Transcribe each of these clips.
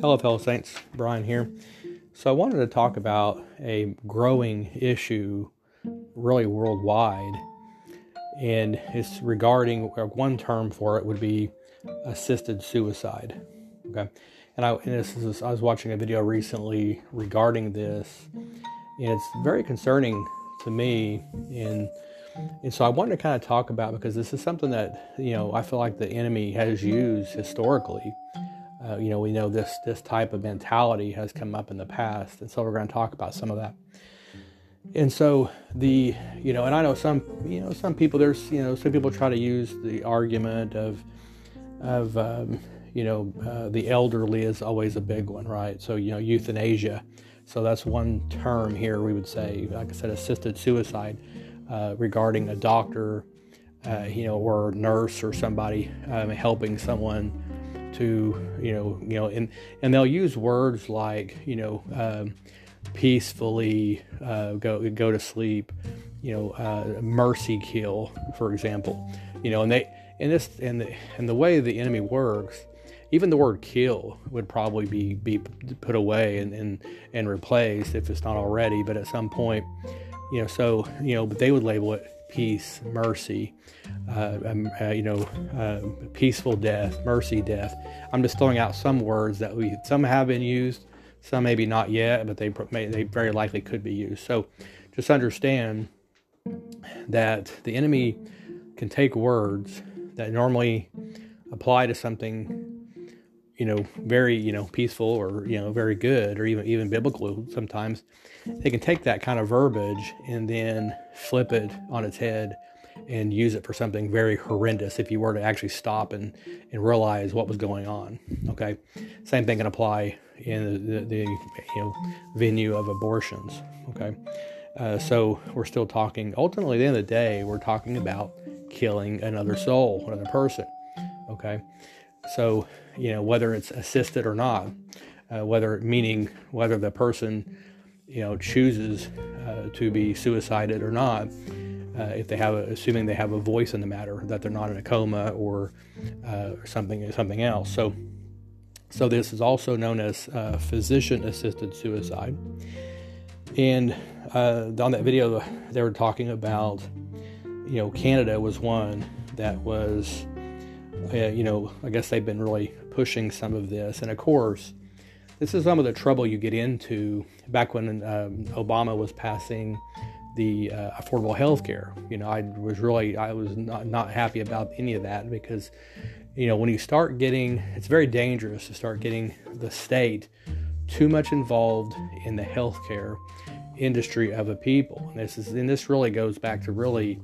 Hello, fellow saints. Brian here. So, I wanted to talk about a growing issue, really worldwide, and it's regarding uh, one term for it would be assisted suicide. Okay, and I and this is I was watching a video recently regarding this, and it's very concerning to me. And and so I wanted to kind of talk about because this is something that you know I feel like the enemy has used historically uh, you know, we know this this type of mentality has come up in the past, and so we're going to talk about some of that. And so the you know, and I know some you know some people there's you know some people try to use the argument of of um, you know uh, the elderly is always a big one, right? So you know euthanasia. So that's one term here we would say, like I said, assisted suicide uh, regarding a doctor, uh, you know, or nurse or somebody um, helping someone to you know you know and and they'll use words like you know um, peacefully uh, go go to sleep you know uh, mercy kill for example. You know and they and this and the and the way the enemy works even the word kill would probably be be put away and and, and replaced if it's not already but at some point you know so you know but they would label it peace, mercy, uh, um, uh, you know, uh, peaceful death, mercy death. I'm just throwing out some words that we some have been used, some maybe not yet, but they may, they very likely could be used. So just understand that the enemy can take words that normally apply to something you know very you know peaceful or you know very good or even even biblical sometimes. They can take that kind of verbiage and then flip it on its head and use it for something very horrendous if you were to actually stop and, and realize what was going on okay? Same thing can apply in the, the, the you know venue of abortions okay? Uh, so we're still talking ultimately at the end of the day we're talking about killing another soul another person okay so, you know, whether it's assisted or not, uh, whether meaning whether the person, you know, chooses uh, to be suicided or not, uh, if they have, a, assuming they have a voice in the matter, that they're not in a coma or, uh, or something, something else. So, so this is also known as uh, physician-assisted suicide. And uh, on that video, they were talking about, you know, Canada was one that was uh, you know, I guess they've been really pushing some of this. And of course, this is some of the trouble you get into back when um, Obama was passing the uh, affordable health care. You know, I was really, I was not, not happy about any of that because, you know, when you start getting, it's very dangerous to start getting the state too much involved in the healthcare industry of a people. And this is, and this really goes back to really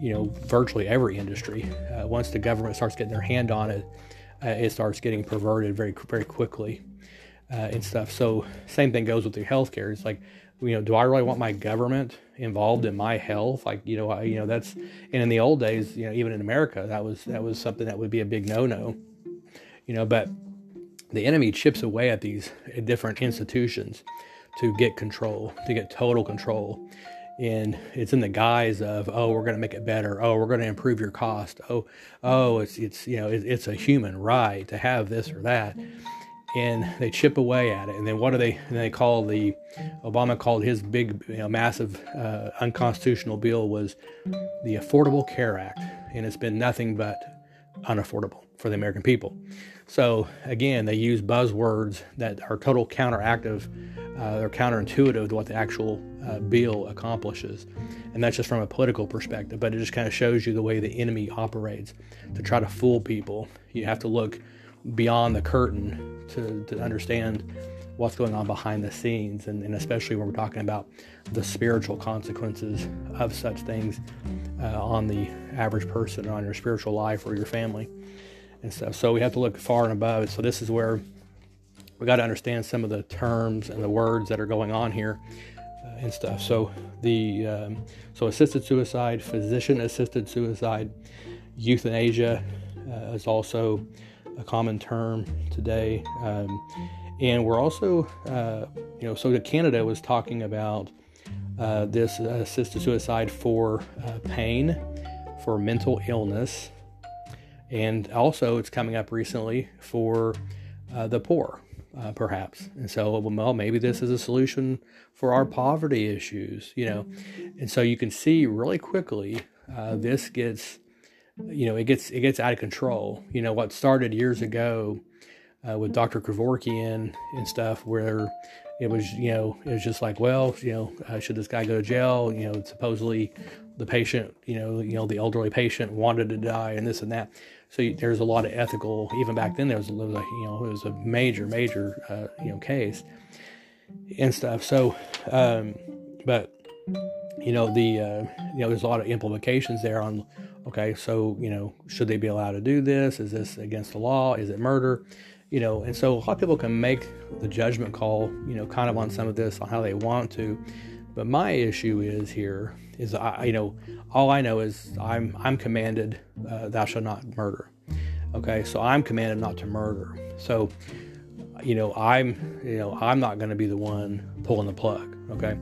you know virtually every industry. Uh, once the government starts getting their hand on it, uh, it starts getting perverted very very quickly uh, and stuff. So same thing goes with the healthcare. It's like you know, do I really want my government involved in my health? Like you know, I, you know that's and in the old days, you know, even in America, that was that was something that would be a big no no. You know, but the enemy chips away at these different institutions to get control, to get total control and it's in the guise of oh we're going to make it better. Oh we're going to improve your cost. Oh oh it's it's you know it, it's a human right to have this or that. And they chip away at it. And then what do they and they call the obama called his big you know, massive uh, unconstitutional bill was the affordable care act. And it's been nothing but unaffordable for the american people so again they use buzzwords that are total counteractive uh, they're counterintuitive to what the actual uh, bill accomplishes. And that's just from a political perspective, but it just kind of shows you the way the enemy operates to try to fool people. You have to look beyond the curtain to, to understand what's going on behind the scenes, and, and especially when we're talking about the spiritual consequences of such things uh, on the average person, on your spiritual life or your family and stuff. So we have to look far and above. So this is where we got to understand some of the terms and the words that are going on here uh, and stuff. So the um, so assisted suicide, physician assisted suicide, euthanasia uh, is also a common term today, um, and we're also uh, you know so Canada was talking about uh, this assisted suicide for uh, pain, for mental illness, and also it's coming up recently for uh, the poor uh, perhaps. And so, well, maybe this is a solution for our poverty issues, you know. And so you can see really quickly uh, this gets, you know, it gets it gets out of control. You know, what started years ago uh, with Dr. Kevorkian and stuff, where it was, you know, it was just like, well, you know, uh, should this guy go to jail? You know, supposedly the patient, you know, you know, the elderly patient wanted to die and this and that. So you, there's a lot of ethical. Even back then, there was, a, you know, it was a major, major, uh, you know, case and stuff. So, um, but you know, the uh, you know, there's a lot of implications there on. Okay, so you know, should they be allowed to do this? Is this against the law? Is it murder? You know, and so a lot of people can make the judgment call, you know, kind of on some of this on how they want to. But my issue is here is I, you know, all I know is I'm I'm commanded, uh, thou shalt not murder. Okay, so I'm commanded not to murder. So, you know, I'm you know I'm not going to be the one pulling the plug. Okay,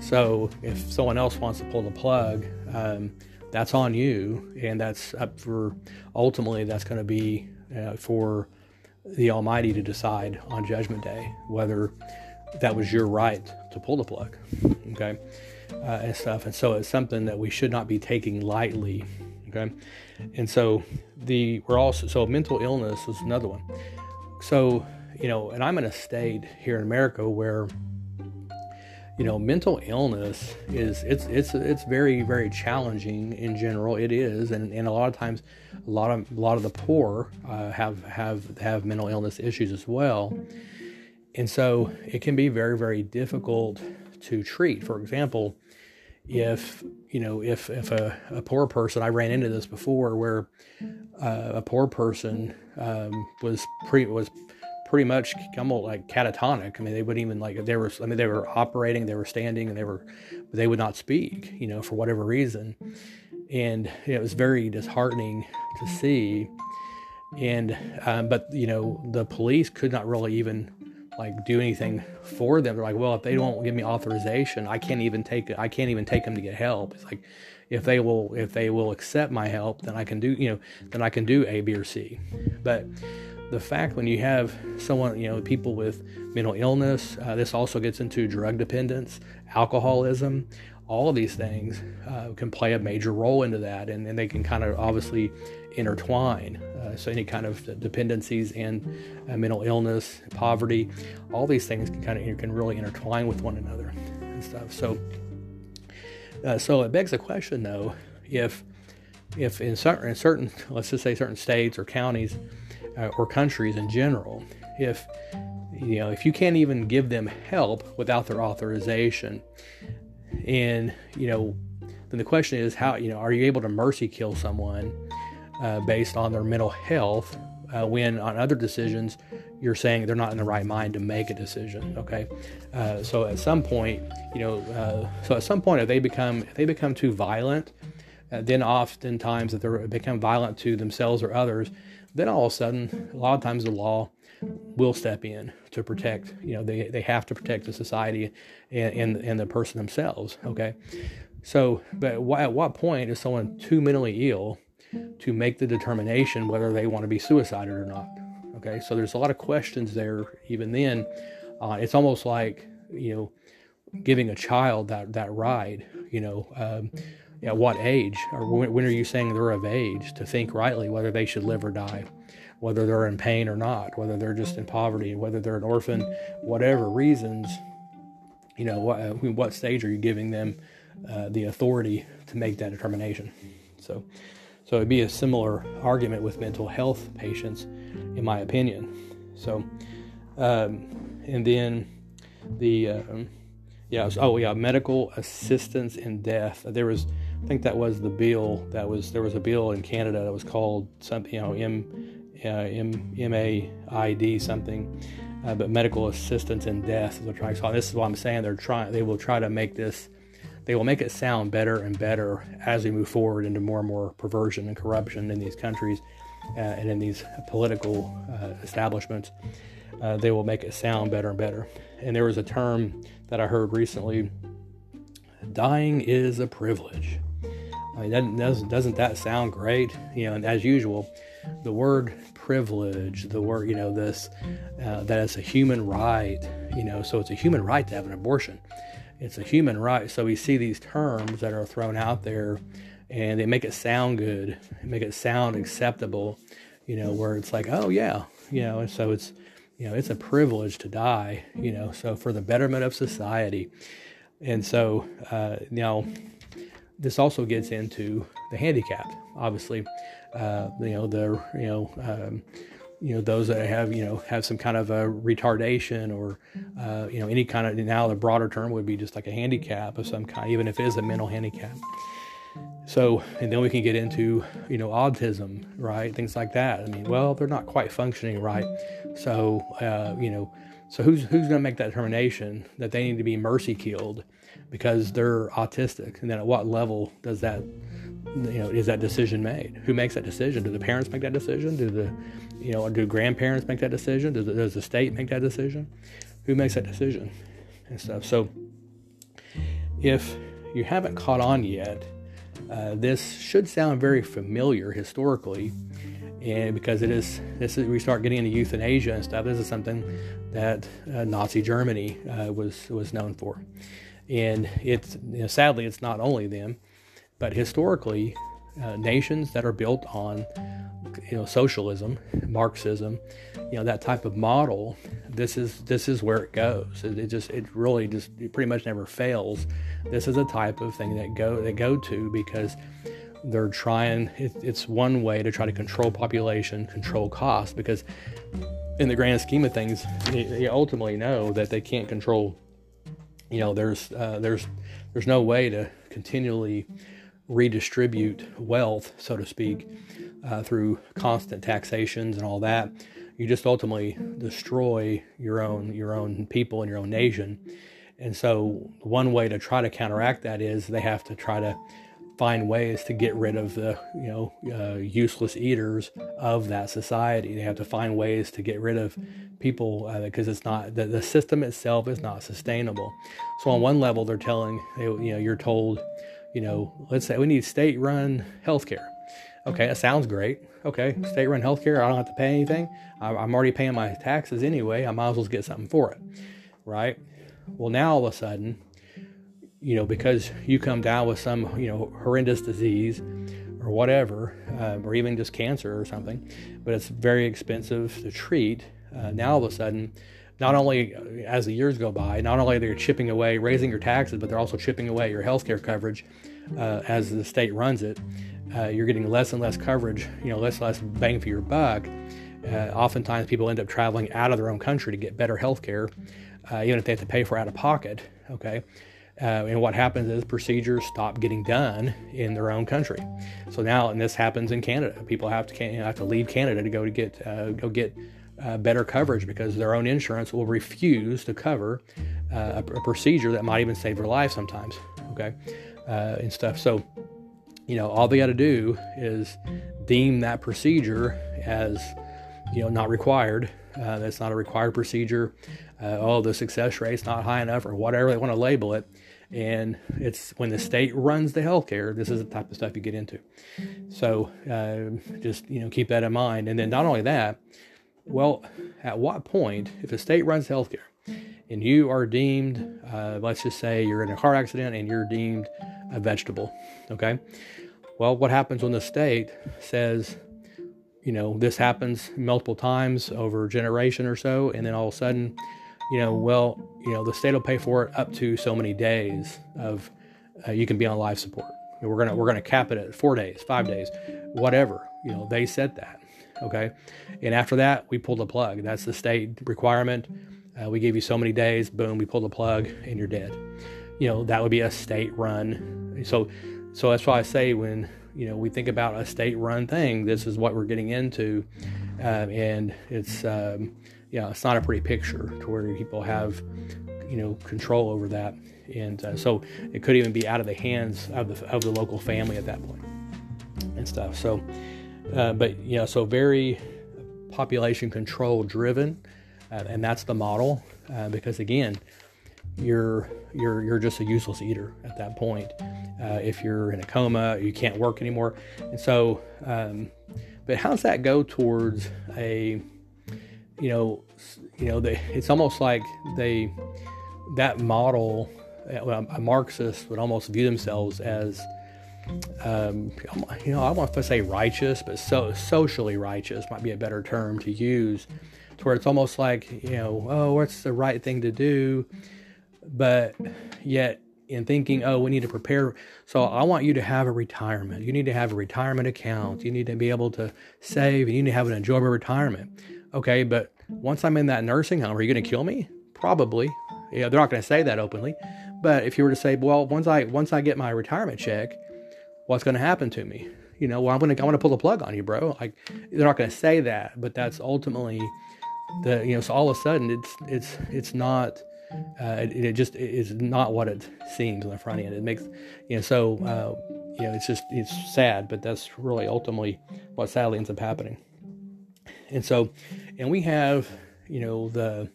so if someone else wants to pull the plug, um, that's on you, and that's up for ultimately that's going to be uh, for the Almighty to decide on Judgment Day whether that was your right to pull the plug, okay, uh, and stuff. And so it's something that we should not be taking lightly, okay. And so the we're also so mental illness is another one. So you know, and I'm in a state here in America where you know mental illness is it's it's it's very very challenging in general it is and, and a lot of times a lot of a lot of the poor uh, have have have mental illness issues as well and so it can be very, very difficult to treat. For example, if you know if if a, a poor person, I ran into this before, where uh, a poor person um, was pre was pretty much almost like catatonic. I mean, they wouldn't even like they were. I mean, they were operating, they were standing, and they were they would not speak. You know, for whatever reason, and it was very disheartening to see. And um, but you know, the police could not really even like do anything for them. They're like, well, if they don't give me authorization, I can't even take I can't even take them to get help. It's like if they will if they will accept my help, then I can do you know then I can do A, B, or C. But the fact when you have someone you know people with mental illness, uh, this also gets into drug dependence, alcoholism. All of these things uh, can play a major role into that, and, and they can kind of obviously intertwine. Uh, so any kind of dependencies and uh, mental illness, poverty, all these things can kind of can really intertwine with one another and stuff. So, uh, so it begs the question though, if if in certain, in certain let's just say certain states or counties uh, or countries in general, if you know if you can't even give them help without their authorization, and you know then the question is how you know are you able to mercy kill someone uh, based on their mental health uh, when on other decisions you're saying they're not in the right mind to make a decision okay? Uh, so at some point you know uh, so at some point if they become if they become too violent uh, then oftentimes if they become violent to themselves or others then all of a sudden a lot of times the law will step in to protect you know they, they have to protect the society and, and, and the person themselves okay? So but at what point is someone too mentally ill to make the determination whether they want to be suicided or not. Okay, so there's a lot of questions there. Even then, uh, it's almost like you know giving a child that that ride. You know, um, at what age or when, when are you saying they're of age to think rightly whether they should live or die? Whether they're in pain or not, whether they're just in poverty, whether they're an orphan, whatever reasons, you know, what, uh, what stage are you giving them uh, the authority to make that determination? So, so it'd be a similar argument with mental health patients, in my opinion. So, um, and then the um, yeah, was, oh yeah, medical assistance in death. There was, I think that was the bill that was there was a bill in Canada that was called something you know M uh, M M A I D something. Uh, but medical assistance in death is what they're trying to. This is what I'm saying. They're trying. They will try to make this they will make it sound better and better as we move forward into more and more perversion and corruption in these countries uh, and in these political uh, establishments. Uh, they will make it sound better and better. And there was a term that I heard recently dying is a privilege. I mean, doesn't, doesn't that sound great? You know, and as usual, the word privilege, the word, you know, this, uh, that it's a human right, you know, so it's a human right to have an abortion. It's a human right. So we see these terms that are thrown out there and they make it sound good, make it sound acceptable, you know, where it's like, oh, yeah, you know, and so it's, you know, it's a privilege to die, you know, so for the betterment of society. And so, uh, know, this also gets into the handicap, obviously. Uh, you know, the, you know, um, you know those that have you know have some kind of a retardation or uh, you know any kind of now the broader term would be just like a handicap of some kind even if it is a mental handicap. So and then we can get into you know autism right? Things like that. I mean well they're not quite functioning right. So uh, you know so who's who's going to make that determination that they need to be mercy killed because they're autistic? And then at what level does that you know is that decision made? Who makes that decision? Do the parents make that decision? Do the you know do grandparents make that decision? Does the, does the state make that decision? Who makes that decision and stuff? So if you haven't caught on yet uh, this should sound very familiar historically and because it is this is we start getting into euthanasia and stuff this is something that uh, nazi germany uh, was was known for. And it's you know, sadly it's not only them but historically, uh, nations that are built on you know socialism, Marxism, you know that type of model, this is this is where it goes. It, it just it really just it pretty much never fails. This is a type of thing that go that go to because they're trying. It, it's one way to try to control population, control cost because in the grand scheme of things, they ultimately know that they can't control. You know, there's uh, there's there's no way to continually redistribute wealth, so to speak, uh, through constant taxations and all that, you just ultimately destroy your own your own people and your own nation. And so, one way to try to counteract that is they have to try to find ways to get rid of the you know uh, useless eaters of that society. They have to find ways to get rid of people because uh, it's not the, the system itself is not sustainable. So on one level, they're telling you know you're told you know, let's say we need state run healthcare. Okay, that sounds great. Okay, state run healthcare, I don't have to pay anything. I'm already paying my taxes anyway. I might as well get something for it, right? Well, now all of a sudden, you know, because you come down with some, you know, horrendous disease or whatever, uh, or even just cancer or something, but it's very expensive to treat. Uh, now all of a sudden, not only uh, as the years go by, not only they're chipping away, raising your taxes, but they're also chipping away your health care coverage uh, as the state runs it. Uh, you're getting less and less coverage, you know, less and less bang for your buck. Uh, oftentimes, people end up traveling out of their own country to get better health care, uh, even if they have to pay for out of pocket. Okay. Uh, and what happens is procedures stop getting done in their own country. So now, and this happens in Canada, people have to have to leave Canada to go to get go get uh, better coverage because their own insurance will refuse to cover uh, a, a, procedure that might even save their life sometimes. Okay, uh, and stuff. So, you know, all they got to do is deem that procedure as, you know, not required. Uh, that's not a required procedure. Uh, oh, the success rate's not high enough, or whatever they want to label it. And it's when the state runs the healthcare, this is the type of stuff you get into. So uh, just you know keep that in mind. And then not only that, well, at what point, if a state runs healthcare and you are deemed, uh, let's just say you're in a car accident and you're deemed a vegetable, okay? Well, what happens when the state says, you know, this happens multiple times over a generation or so, and then all of a sudden, you know, well, you know, the state will pay for it up to so many days of uh, you can be on life support. We're gonna we're gonna cap it at four days, five days, whatever. You know, they said that. Okay. And after that, we pull the plug. That's the state requirement. Uh, we give you so many days, boom, we pull the plug and you're dead. You know, that would be a state run. So, so that's why I say when, you know, we think about a state run thing, this is what we're getting into. Uh, and it's, um, yeah, it's not a pretty picture to where people have, you know, control over that. And uh, so it could even be out of the hands of the, of the local family at that point and stuff. So, uh, but you know, so very population control driven, uh, and that's the model. Uh, because again, you're you're you're just a useless eater at that point. Uh, if you're in a coma, you can't work anymore, and so. Um, but how does that go towards a, you know, you know, they, it's almost like they, that model, a Marxist would almost view themselves as, um, you know, I want to say righteous, but so socially righteous might be a better term to use, to where it's almost like, you know, oh, what's the right thing to do, but yet in thinking, oh, we need to prepare. So I want you to have a retirement. You need to have a retirement account. You need to be able to save. You need to have an enjoyable retirement. Okay, but once I'm in that nursing home, are you going to kill me? Probably. Yeah, they're not going to say that openly. But if you were to say, well, once I once I get my retirement check, what's going to happen to me? You know, well, I'm going to I want to pull the plug on you, bro. Like they're not going to say that, but that's ultimately the you know. So all of a sudden, it's it's it's not uh, it, it, just is not what it seems on the front end. It makes, you know, so, uh, you know, it's just, it's sad, but that's really ultimately what sadly ends up happening. And so, and we have, you know, the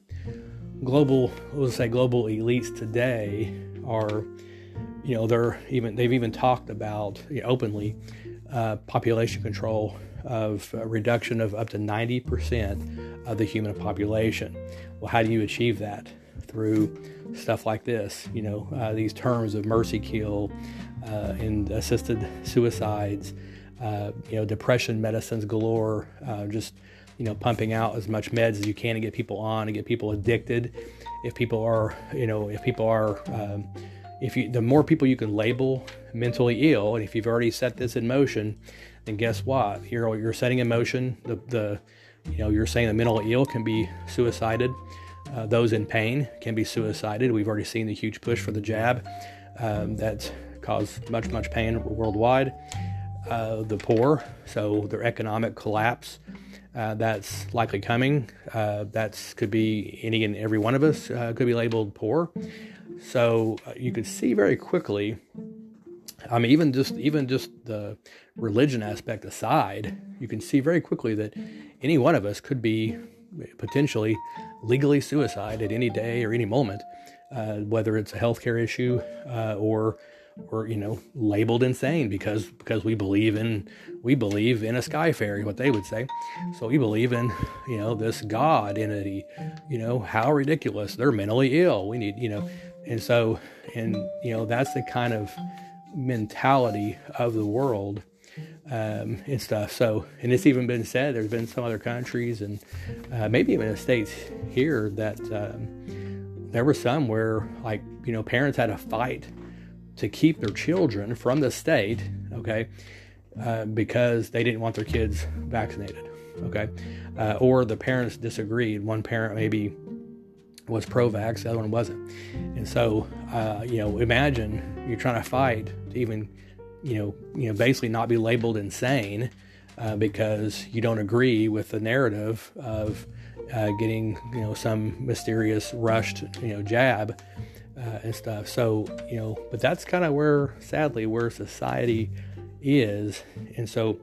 global, let's say global elites today are, you know, they're even, they've even talked about you know, openly uh, population control of reduction of up to 90% of the human population. Well, how do you achieve that? through stuff like this. You know, uh, these terms of mercy kill uh, and assisted suicides. Uh, you know, depression medicines galore. Uh, just you know, pumping out as much meds as you can to get people on, and get people addicted. If people are, you know, if people are, um, if you, the more people you can label mentally ill, and if you've already set this in motion, then guess what? You're you're setting in motion the the, you know, you're saying the mentally ill can be suicided. Uh, those in pain can be suicided. We've already seen the huge push for the jab um, that's caused much, much pain worldwide. Uh, the poor, so their economic collapse, uh, that's likely coming. Uh, that could be any and every one of us uh, could be labeled poor. So uh, you could see very quickly. I mean, even just even just the religion aspect aside, you can see very quickly that any one of us could be potentially legally suicide at any day or any moment, uh, whether it's a healthcare issue uh, or or you know labeled insane because because we believe in we believe in a sky fairy what they would say so we believe in you know this god entity you know how ridiculous they're mentally ill we need you know and so and you know that's the kind of mentality of the world um, and stuff. So, and it's even been said there's been some other countries and uh, maybe even the states here that um, there were some where, like, you know, parents had to fight to keep their children from the state, okay, uh, because they didn't want their kids vaccinated, okay, uh, or the parents disagreed. One parent maybe was pro-vax, the other one wasn't, and so uh, you know, imagine you're trying to fight to even you know, you know, basically not be labeled insane uh, because you don't agree with the narrative of uh, getting, you know, some mysterious rushed, you know, jab uh, and stuff. So, you know, but that's kind of where, sadly, where society is. And so,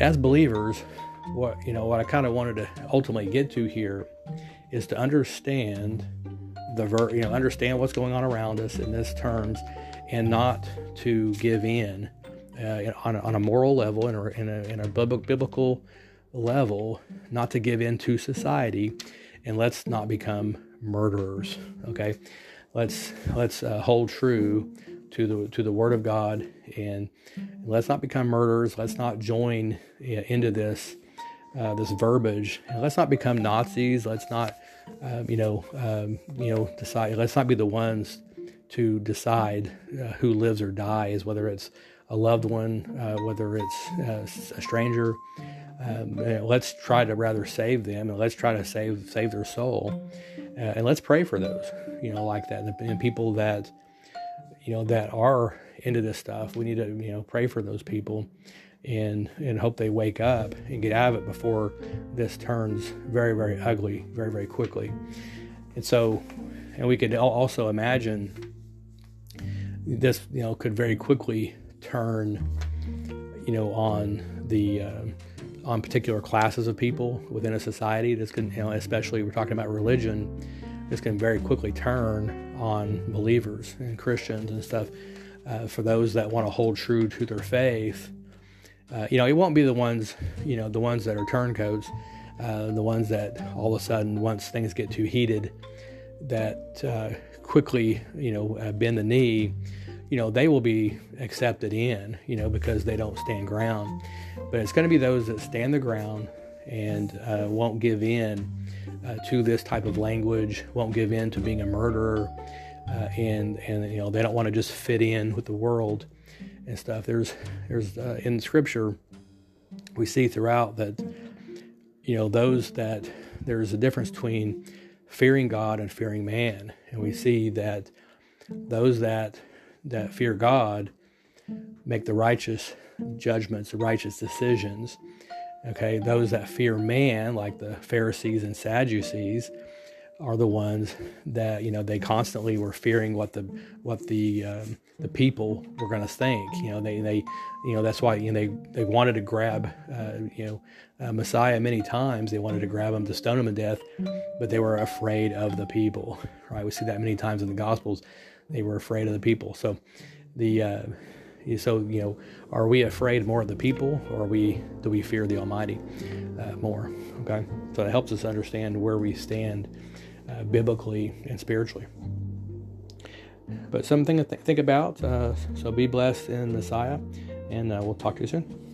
as believers, what you know, what I kind of wanted to ultimately get to here is to understand the ver- you know, understand what's going on around us in this terms and not to give in uh, on, a, on, a, moral level and in a, in a biblical level, not to give in to society, and let's not become murderers. Okay, let's let's uh, hold true to the to the Word of God, and let's not become murderers. Let's not join into this uh, this verbiage. And let's not become Nazis. Let's not, um, you know, um, you know, decide. Let's not be the ones to decide uh, who lives or dies, whether it's a loved one, uh, whether it's uh, a stranger. Um, let's try to rather save them, and let's try to save save their soul, uh, and let's pray for those, you know, like that, and, and people that, you know, that are into this stuff. We need to, you know, pray for those people, and and hope they wake up and get out of it before this turns very very ugly very very quickly. And so, and we could also imagine this you know could very quickly turn you know on the uh, on particular classes of people within a society this can you know especially we're talking about religion this can very quickly turn on believers and christians and stuff uh, for those that want to hold true to their faith Uh, you know, it won't be the ones, you know, the ones that are turncoats, uh, the ones that all of a sudden, once things get too heated, that uh, quickly, you know, uh, bend the knee. You know, they will be accepted in, you know, because they don't stand ground. But it's going to be those that stand the ground and uh, won't give in uh, to this type of language, won't give in to being a murderer, and and you know they don't want to just fit in with the world and stuff. There's there's uh, in Scripture we see throughout that you know those that there's a difference between fearing God and fearing man, and we see that those that that fear God make the righteous judgments, the righteous decisions. Okay, those that fear man, like the Pharisees and Sadducees, are the ones that you know they constantly were fearing what the what the um, the people were going to think. You know they they you know that's why you know they they wanted to grab uh, you know uh, Messiah many times. They wanted to grab him to stone him to death, but they were afraid of the people. Right, we see that many times in the Gospels. They were afraid of the people. So the uh, so you know are we afraid more of the people or we do we fear the Almighty uh, more? Okay, so it helps us understand where we stand uh, biblically and spiritually. But something to th- think about. Uh, so be blessed in Messiah, and uh, we'll talk to you soon.